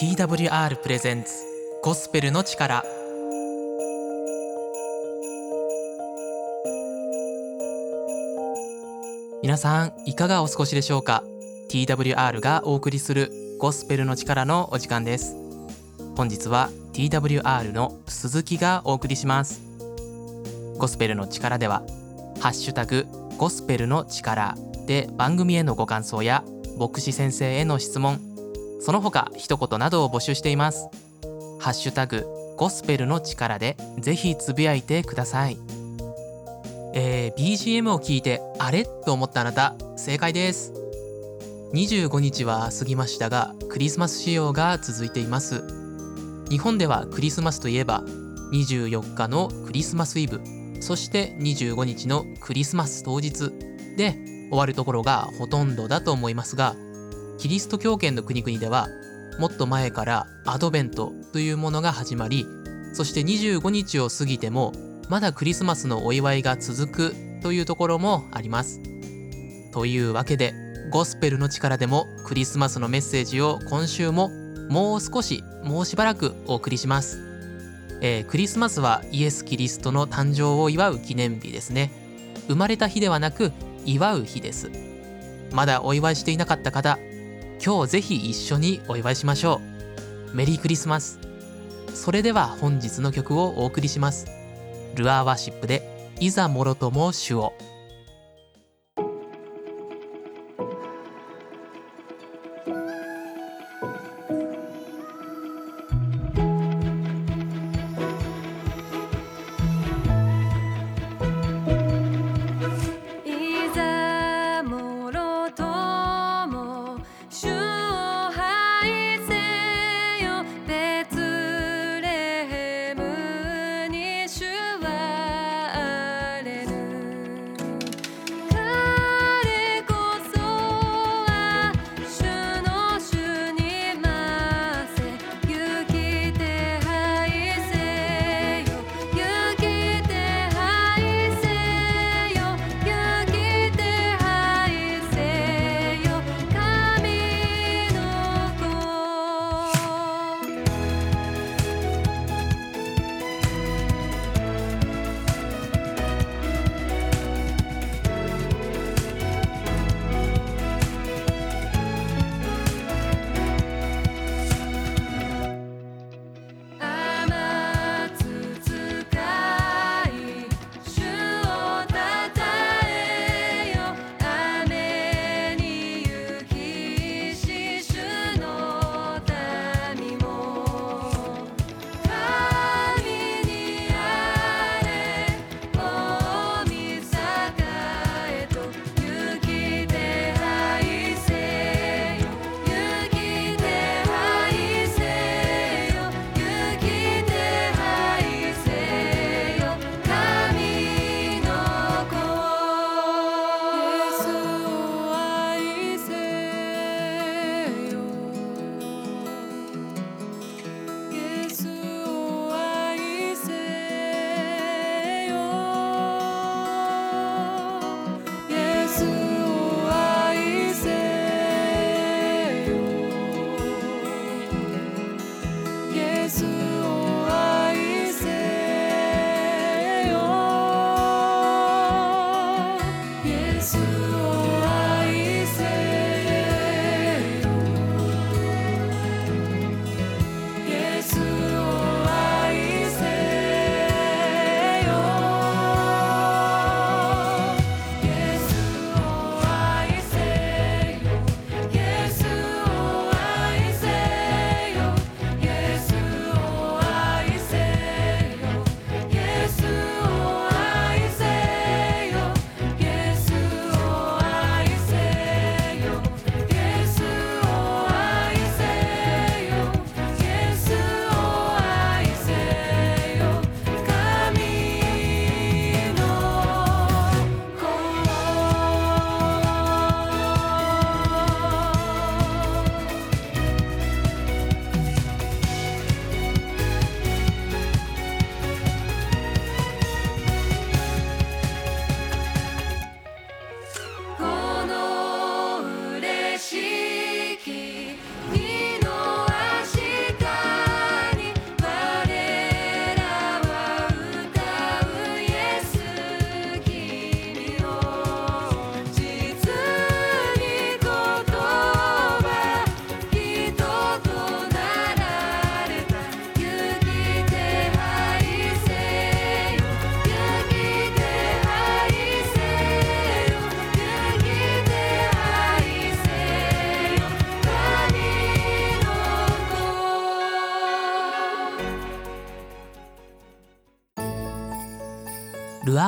TWR プレゼンツゴスペルの力。皆さんいかがお過ごしでしょうか？TWR がお送りするゴスペルの力のお時間です。本日は TWR の鈴木がお送りします。ゴスペルの力ではハッシュタグゴスペルの力で番組へのご感想や牧師先生への質問その他一言などを募集しています。ハッシュタグゴスペルの力でぜひつぶやいてください。えー、BGM を聞いてあれ？と思ったあなた正解です。25日は過ぎましたがクリスマス仕様が続いています。日本ではクリスマスといえば24日のクリスマスイブそして25日のクリスマス当日で終わるところがほとんどだと思いますがキリスト教圏の国々ではもっと前からアドベントというものが始まりそして25日を過ぎてもまだクリスマスのお祝いが続くというところもあります。というわけでゴスペルの力でもクリスマスのメッセージを今週ももう少しもうしばらくお送りします。えー、クリスマスはイエス・キリストの誕生を祝う記念日ですね。生まれた日ではなく祝う日です。まだお祝いしていなかった方今日ぜひ一緒にお祝いしましょう。メリークリスマス。それでは本日の曲をお送りします。ルアーワーシップでいざもろとも主を。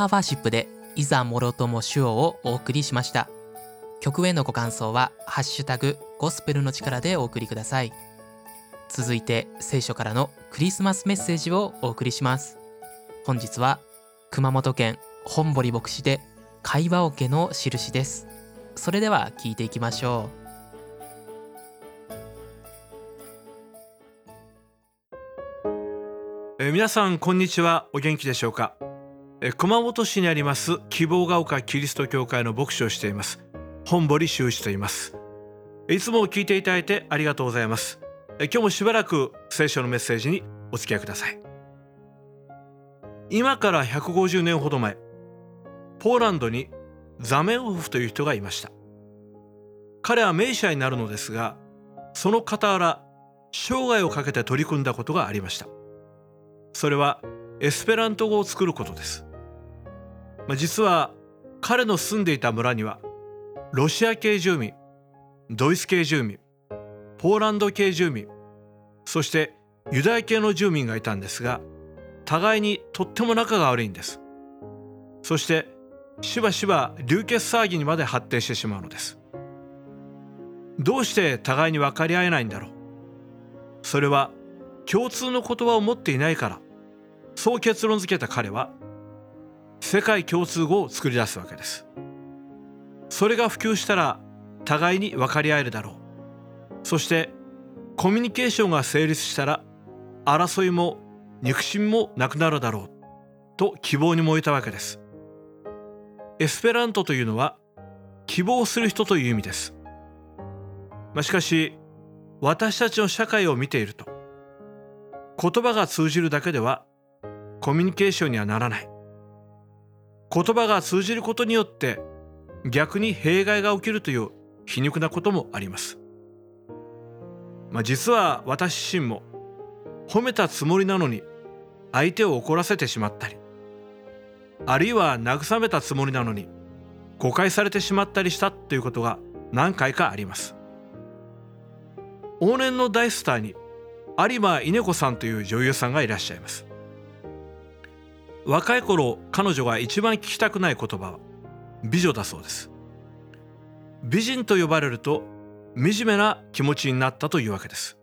ルアーワーシップでいざもろとも主ををお送りしました。曲へのご感想はハッシュタグゴスペルの力でお送りください。続いて聖書からのクリスマスメッセージをお送りします。本日は熊本県本堀牧師で会話桶の印です。それでは聞いていきましょえ皆さんこんにちは。お元気でしょうか、熊本市にあります希望が丘キリスト教会の牧師をしています。本堀修一と言います。いつも聞いていただいてありがとうございます。え今日もしばらく聖書のメッセージにお付き合いください。今から150年ほど前ポーランドにザメオフという人がいました。彼は名車になるのですがその傍ら生涯をかけて取り組んだことがありました。それはエスペラント語を作ることです。まあ、実は彼の住んでいた村にはロシア系住民、ドイツ系住民、ポーランド系住民、そしてユダヤ系の住民がいたんですが、互いにとっても仲が悪いんです。そしてしばしば流血騒ぎにまで発展してしまうのです。どうして互いに分かり合えないんだろう。それは共通の言葉を持っていないからそう結論付けた彼は世界共通語を作り出すわけです。それが普及したら互いに分かり合えるだろう。そしてコミュニケーションが成立したら争いも憎しみもなくなるだろう。と希望に燃えたわけです。エスペラントというのは希望する人という意味です、まあ、しかし私たちの社会を見ていると言葉が通じるだけではコミュニケーションにはならない。言葉が通じることによって逆に弊害が起きるという皮肉なこともあります、まあ、実は私自身も褒めたつもりなのに相手を怒らせてしまったりあるいは慰めたつもりなのに誤解されてしまったりしたということが何回かあります。往年の大スターに有馬稲子さんという女優さんがいらっしゃいます。若い頃彼女が一番聞きたくない言葉は美女だそうです。美人と呼ばれると惨めな気持ちになったというわけです。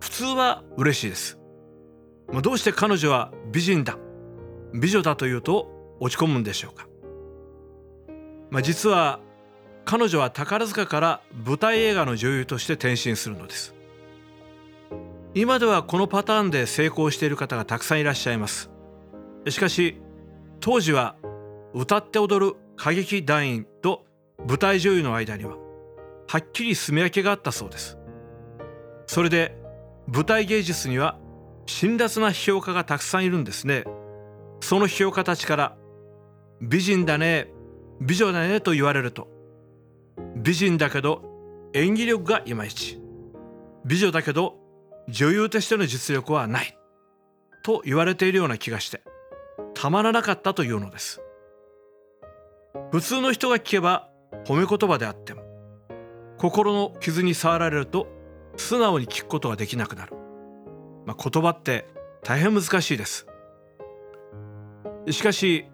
普通は嬉しいです。まあどうして彼女は美人だ美女だというと落ち込むんでしょうか、まあ、実は彼女は宝塚から舞台映画の女優として転身するのです。今ではこのパターンで成功している方がたくさんいらっしゃいます。しかし当時は歌って踊る歌劇団員と舞台女優の間にははっきり住み分けがあったそうです。それで舞台芸術には辛辣な批評家がたくさんいるんですね。その批評家たちから美人だね美女だねと言われると美人だけど演技力がいまいち美女だけど女優としての実力はないと言われているような気がしてたまらなかったというのです。普通の人が聞けば褒め言葉であっても心の傷に触られると素直に聞くことができなくなる、まあ、言葉って大変難しいです。しかし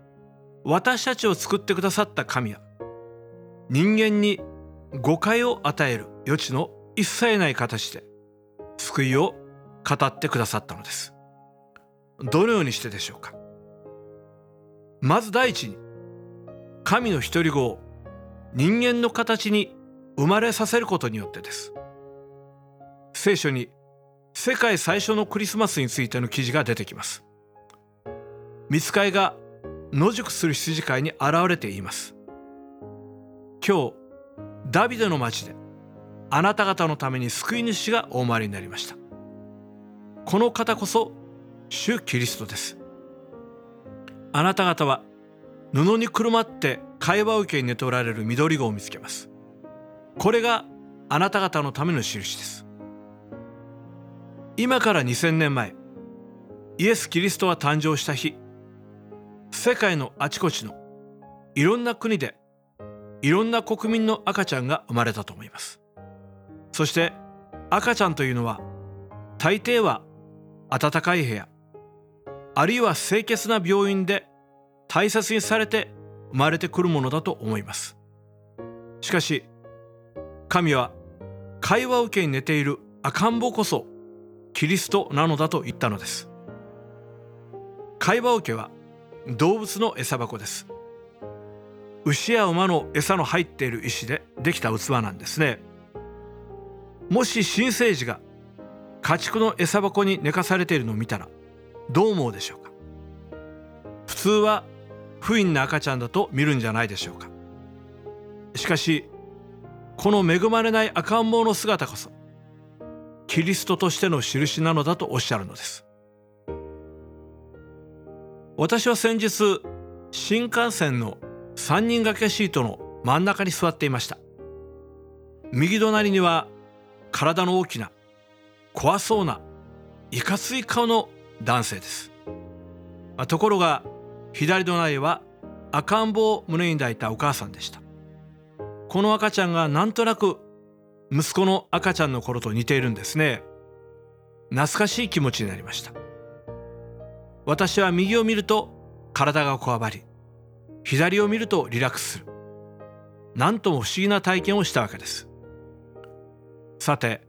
私たちを作ってくださった神は人間に誤解を与える余地の一切ない形で救いを語ってくださったのです。どのようにしてでしょうか？まず第一に神の独り子を人間の形に生まれさせることによってです。聖書に世界最初のクリスマスについての記事が出てきます。見つかいが野宿する羊飼いに現れて言います。今日ダビデの町であなた方のために救い主がお生まれになりました。この方こそ主キリストです。あなた方は布にくるまって会話受けに寝ておられる緑子を見つけます。これがあなた方のための印です。今から2000年前イエス・キリストが誕生した日世界のあちこちのいろんな国でいろんな国民の赤ちゃんが生まれたと思います。そして赤ちゃんというのは大抵は暖かい部屋あるいは清潔な病院で大切にされて生まれてくるものだと思います。しかし神は会話受けに寝ている赤ん坊こそキリストなのだと言ったのです。会話受けは動物の餌箱です。牛や馬の餌の入っている石でできた器なんですね。もし新生児が家畜の餌箱に寝かされているのを見たらどう思うでしょうか？普通は不意な赤ちゃんだと見るんじゃないでしょうか？しかしこの恵まれない赤ん坊の姿こそキリストとしての印なのだとおっしゃるのです。私は先日新幹線の3人掛けシートの真ん中に座っていました。右隣には体の大きな怖そうないかつい顔の男性です。あところが左隣は赤ん坊を胸に抱いたお母さんでした。この赤ちゃんがなんとなく息子の赤ちゃんの頃と似ているんですね。懐かしい気持ちになりました。私は右を見ると体がこわばり左を見るとリラックスする。何とも不思議な体験をしたわけです。さて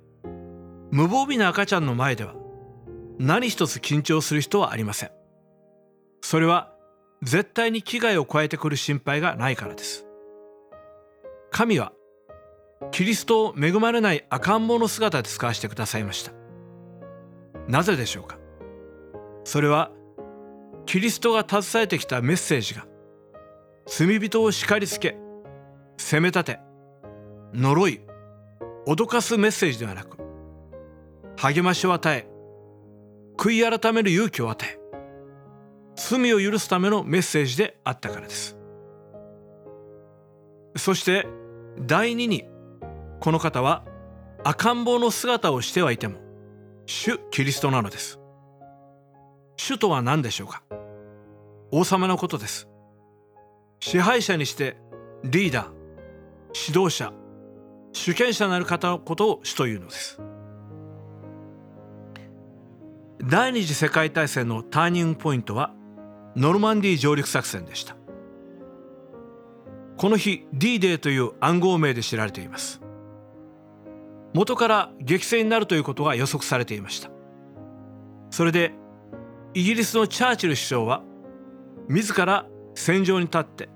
無防備な赤ちゃんの前では何一つ緊張する人はありません。それは絶対に危害を加えてくる心配がないからです。神はキリストを恵まれない赤ん坊の姿で使わせてくださいました。なぜでしょうか？それはキリストが携えてきたメッセージが罪人を叱りつけ責め立て呪い脅かすメッセージではなく励ましを与え悔い改める勇気を与え罪を許すためのメッセージであったからです。そして第二にこの方は赤ん坊の姿をしてはいても主キリストなのです。主とは何でしょうか？王様のことです。支配者にしてリーダー指導者主権者なる方のことを主というのです。第二次世界大戦のターニングポイントはノルマンディー上陸作戦でした。この日 D デーという暗号名で知られています。元から激戦になるということが予測されていました。それでイギリスのチャーチル首相は自ら戦場に立って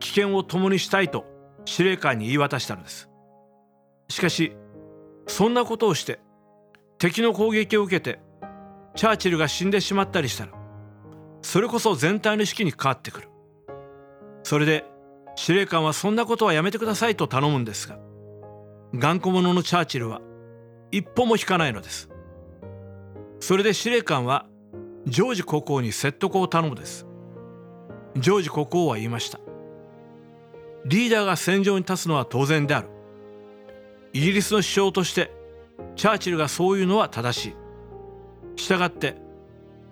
危険を共にしたいと司令官に言い渡したのです。しかしそんなことをして敵の攻撃を受けてチャーチルが死んでしまったりしたらそれこそ全体の士気に関わってくる。それで司令官はそんなことはやめてくださいと頼むんですが頑固者のチャーチルは一歩も引かないのです。それで司令官はジョージ国王に説得を頼むです。ジョージ国王は言いました。リーダーが戦場に立つのは当然である。イギリスの首相としてチャーチルがそういうのは正しい。従って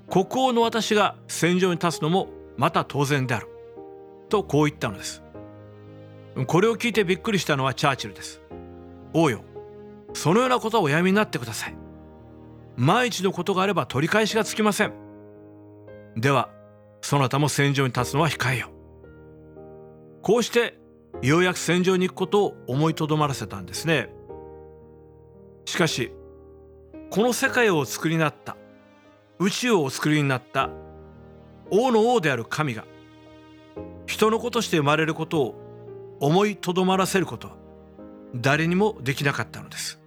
国王の私が戦場に立つのもまた当然である。とこう言ったのです。これを聞いてびっくりしたのはチャーチルです。王よそのようなことはおやめになってください。万一のことがあれば取り返しがつきません。ではそなたも戦場に立つのは控えよこうしてようやく戦場に行くことを思いとどまらせたんですね。しかしこの世界を作りなった宇宙をお作りになった。王の王である神が。人の子として生まれることを思いとどまらせること。は誰にもできなかったのです。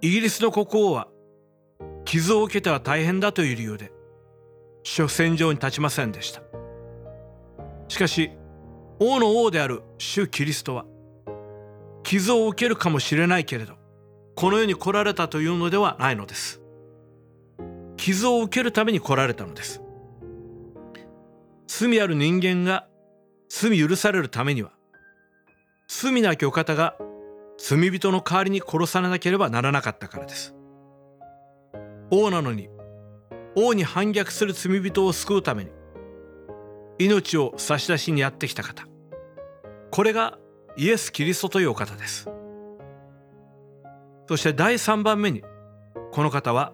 イギリスの国王は傷を受けては大変だという理由で主戦場に立ちませんでした。しかし王の王である主キリストは傷を受けるかもしれないけれどこの世に来られたというのではないのです。傷を受けるために来られたのです。罪ある人間が罪許されるためには罪なきお方が罪人の代わりに殺されなければならなかったからです。王なのに王に反逆する罪人を救うために命を差し出しにやってきた方。これがイエス・キリストというお方です。そして第3番目にこの方は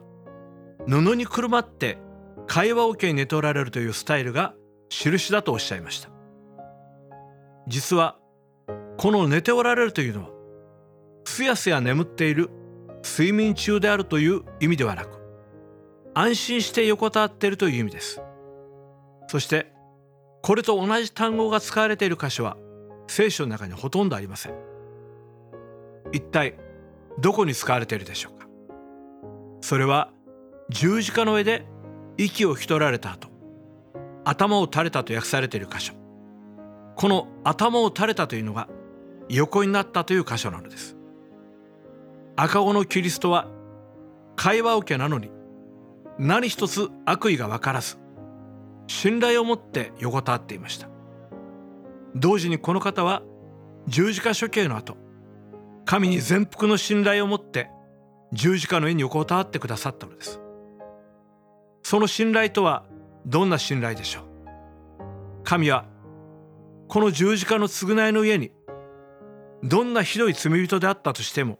布にくるまって会話を受け寝ておられるというスタイルが印だとおっしゃいました。実はこの寝ておられるというのはすやすや眠っている睡眠中であるという意味ではなく安心して横たわっているという意味です。そしてこれと同じ単語が使われている箇所は聖書の中にほとんどありません。一体どこに使われているでしょうか。それは十字架の上で息を引き取られた後頭を垂れたと訳されている箇所。この頭を垂れたというのが横になったという箇所なのです。赤子のキリストは会話受けなのに何一つ悪意が分からず信頼を持って横たわっていました。同時にこの方は十字架処刑の後神に全幅の信頼を持って十字架の上に横たわってくださったのです。その信頼とはどんな信頼でしょう？神はこの十字架の償いの上にどんなひどい罪人であったとしても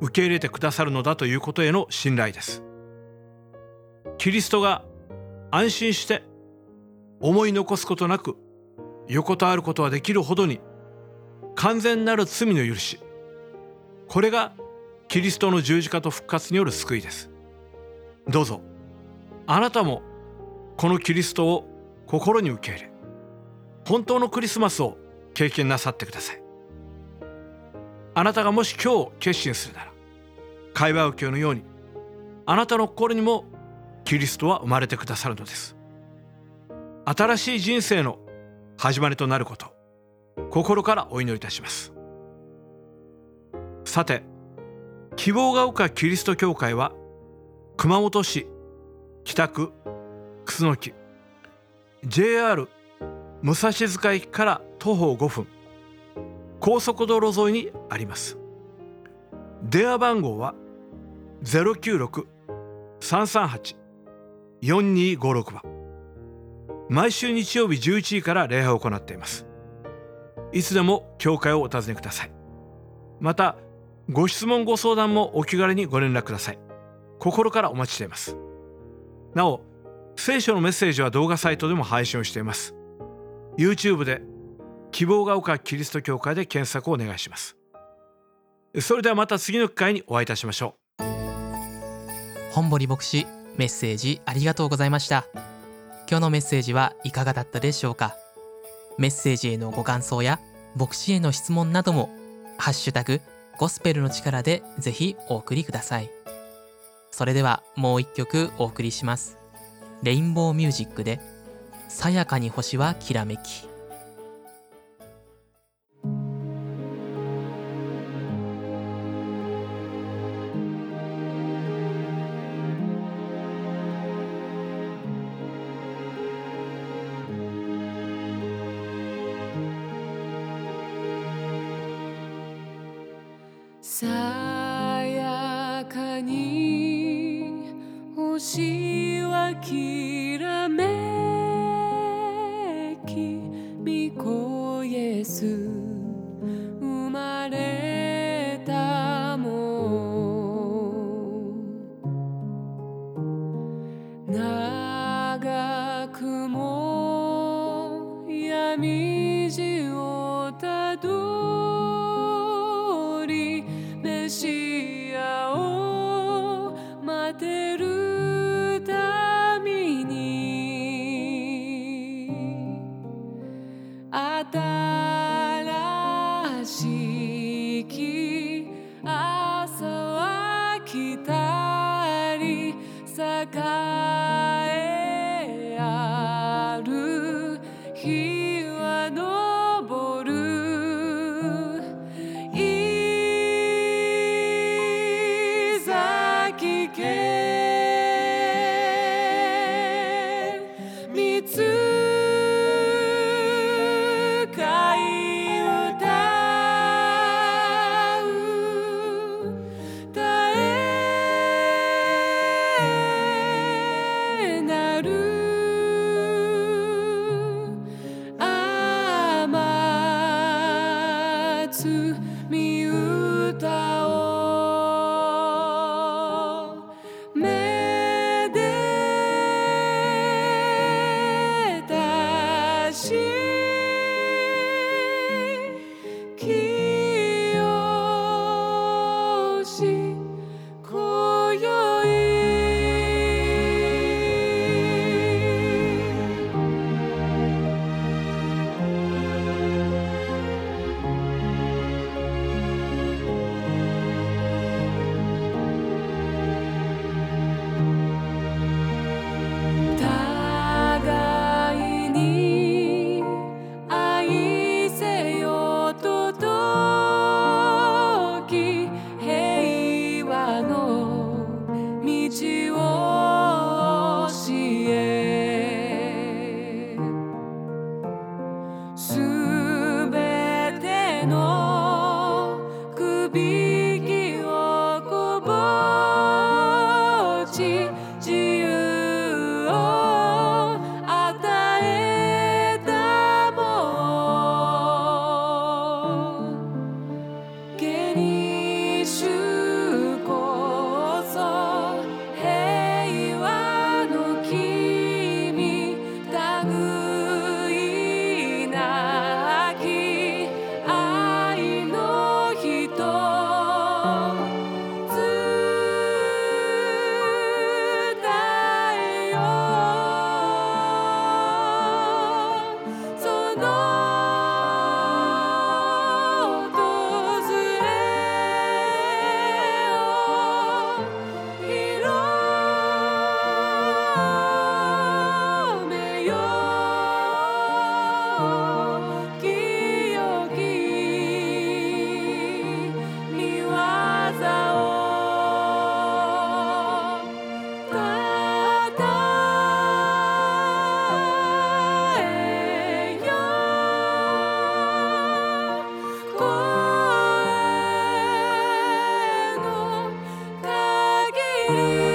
受け入れてくださるのだということへの信頼です。キリストが安心して思い残すことなく横たわることができるほどに完全なる罪の許しこれがキリストの十字架と復活による救いです。どうぞ。あなたもこのキリストを心に受け入れ本当のクリスマスを経験なさってください。あなたがもし今日決心するなら会話受けのようにあなたの心にもキリストは生まれてくださるのです。新しい人生の始まりとなること心からお祈りいたします。さて希望が丘キリスト教会は熊本市北区楠木。JR 武蔵塚駅から徒歩5分。高速道路沿いにあります。電話番号は096-338-4256番。毎週日曜日11時から礼拝を行っています。いつでも教会をお尋ねください。またご質問ご相談もお気軽にご連絡ください。心からお待ちしています。なお聖書のメッセージは動画サイトでも配信をしています。YouTube で希望が丘キリスト教会で検索をお願いします。それではまた次の機会にお会いいたしましょう。本堀牧師メッセージありがとうございました。今日のメッセージはいかがだったでしょうか？メッセージへのご感想や牧師への質問などもハッシュタグゴスペルの力でぜひお送りください。それではもう一曲お送りします。レインボーミュージックでさやかに星はきらめき。me. レ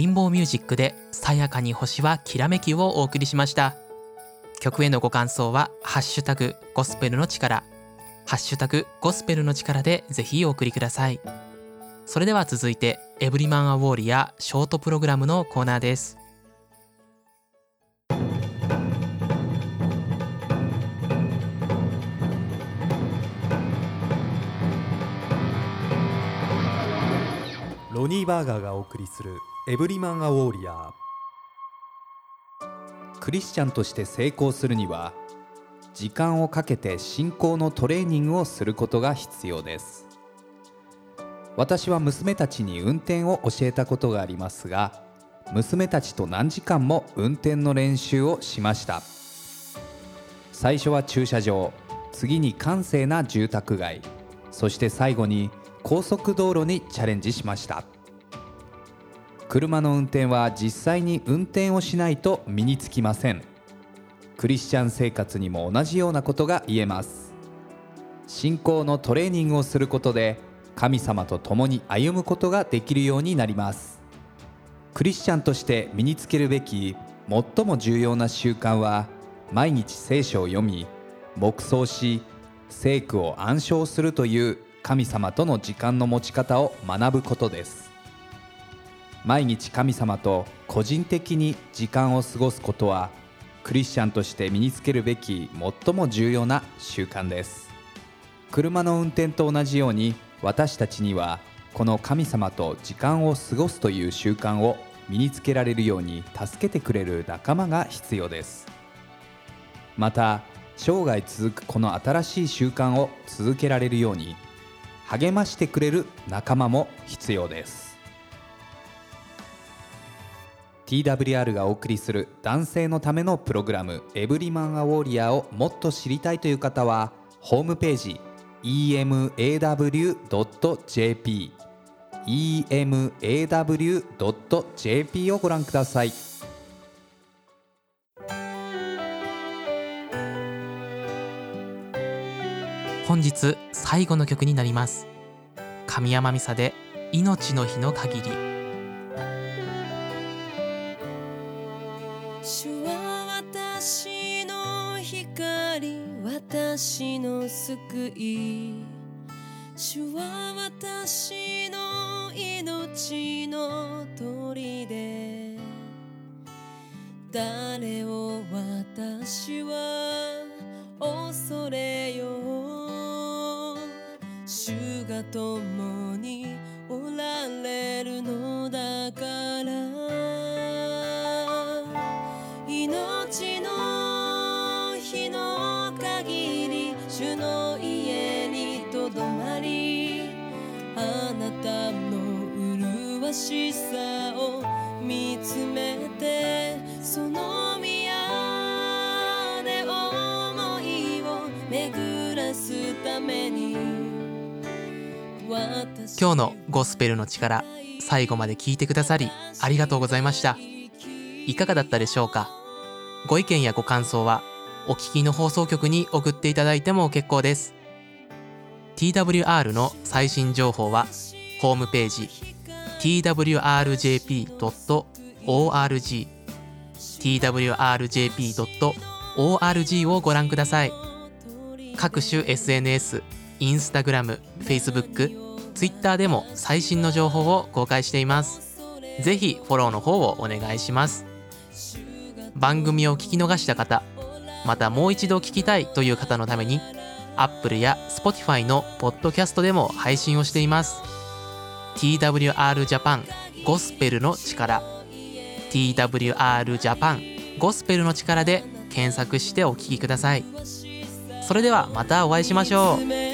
インボーミュージックでさやかに星はきらめきをお送りしました。曲へのご感想はハッシュタグゴスペルの力。ハッシュタグゴスペルの力でぜひお送りください。それでは続いてエブリマンアウォーリアショートプログラムのコーナーです。ロニーバーガーがお送りするエブリマン・ア・ウォーリアー。クリスチャンとして成功するには時間をかけて信仰のトレーニングをすることが必要です。私は娘たちに運転を教えたことがありますが娘たちと何時間も運転の練習をしました。最初は駐車場次に閑静な住宅街そして最後に高速道路にチャレンジしました。車の運転は実際に運転をしないと身につきません。クリスチャン生活にも同じようなことが言えます。信仰のトレーニングをすることで神様と共に歩むことができるようになります。クリスチャンとして身につけるべき最も重要な習慣は毎日聖書を読み黙想し聖句を暗唱するという神様との時間の持ち方を学ぶことです。毎日神様と個人的に時間を過ごすことはクリスチャンとして身につけるべき最も重要な習慣です。車の運転と同じように私たちにはこの神様と時間を過ごすという習慣を身につけられるように助けてくれる仲間が必要です。また生涯続くこの新しい習慣を続けられるように励ましてくれる仲間も必要です。TWR がお送りする男性のためのプログラム「エブリマン・ア・ウォーリア」をもっと知りたいという方はホームページ emaw.jp emaw.jp をご覧ください。本日最後の曲になります。神山美沙で命の日の限り。救い主は私の命の砦誰を私は恐れよう。主が共におられるのだから。しさを見つめてその宮で思いを巡らすために今日のゴスペルの力最後まで聞いてくださりありがとうございました。いかがだったでしょうか？ご意見やご感想はお聞きの放送局に送っていただいても結構です。TWR の最新情報はホームページ twrjp.org twrjp.org をご覧ください各種 SNS インスタグラム、フェイスブック、ツイッターでも最新の情報を公開しています。ぜひフォローの方をお願いします。番組を聞き逃した方、またもう一度聞きたいという方のために、Apple や Spotify のポッドキャストでも配信をしています。TWR Japan ゴスペルの力 TWR Japan ゴスペルの力で検索してお聞きください。それではまたお会いしましょう。